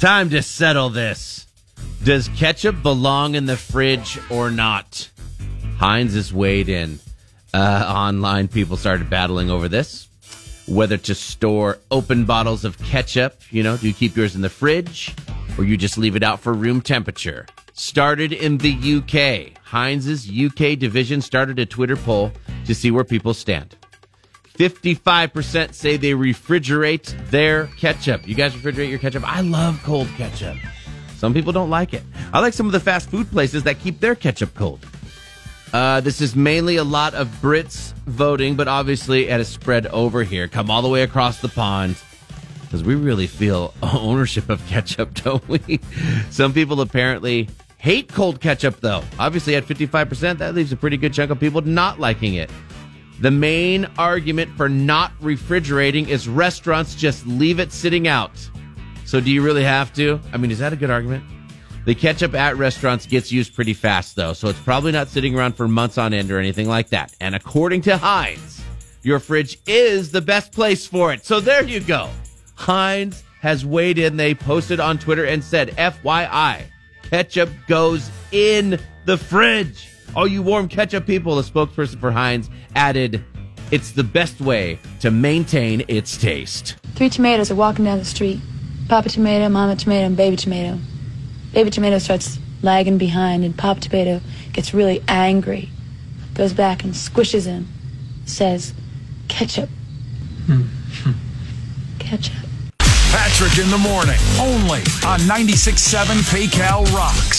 time to settle this. Does ketchup belong in the fridge or not? Heinz is weighed in. Uh, online, people started battling over this. Whether to store open bottles of ketchup, you know, do you keep yours in the fridge or you just leave it out for room temperature? Started in the UK. Heinz's UK division started a Twitter poll to see where people stand. 55% say they refrigerate their ketchup. You guys refrigerate your ketchup? I love cold ketchup. Some people don't like it. I like some of the fast food places that keep their ketchup cold. Uh, this is mainly a lot of Brits voting, but obviously it has spread over here. Come all the way across the pond because we really feel ownership of ketchup, don't we? Some people apparently hate cold ketchup, though. Obviously, at 55%, that leaves a pretty good chunk of people not liking it. The main argument for not refrigerating is restaurants just leave it sitting out. So, do you really have to? I mean, is that a good argument? The ketchup at restaurants gets used pretty fast, though, so it's probably not sitting around for months on end or anything like that. And according to Heinz, your fridge is the best place for it. So, there you go. Heinz has weighed in. They posted on Twitter and said, FYI, ketchup goes in the fridge. All you warm ketchup people, the spokesperson for Heinz added, it's the best way to maintain its taste. Three tomatoes are walking down the street. Papa tomato, mama tomato, and baby tomato. Baby tomato starts lagging behind, and Papa tomato gets really angry. Goes back and squishes him. Says, ketchup. ketchup. Patrick in the morning, only on 96.7 KCAL Rocks.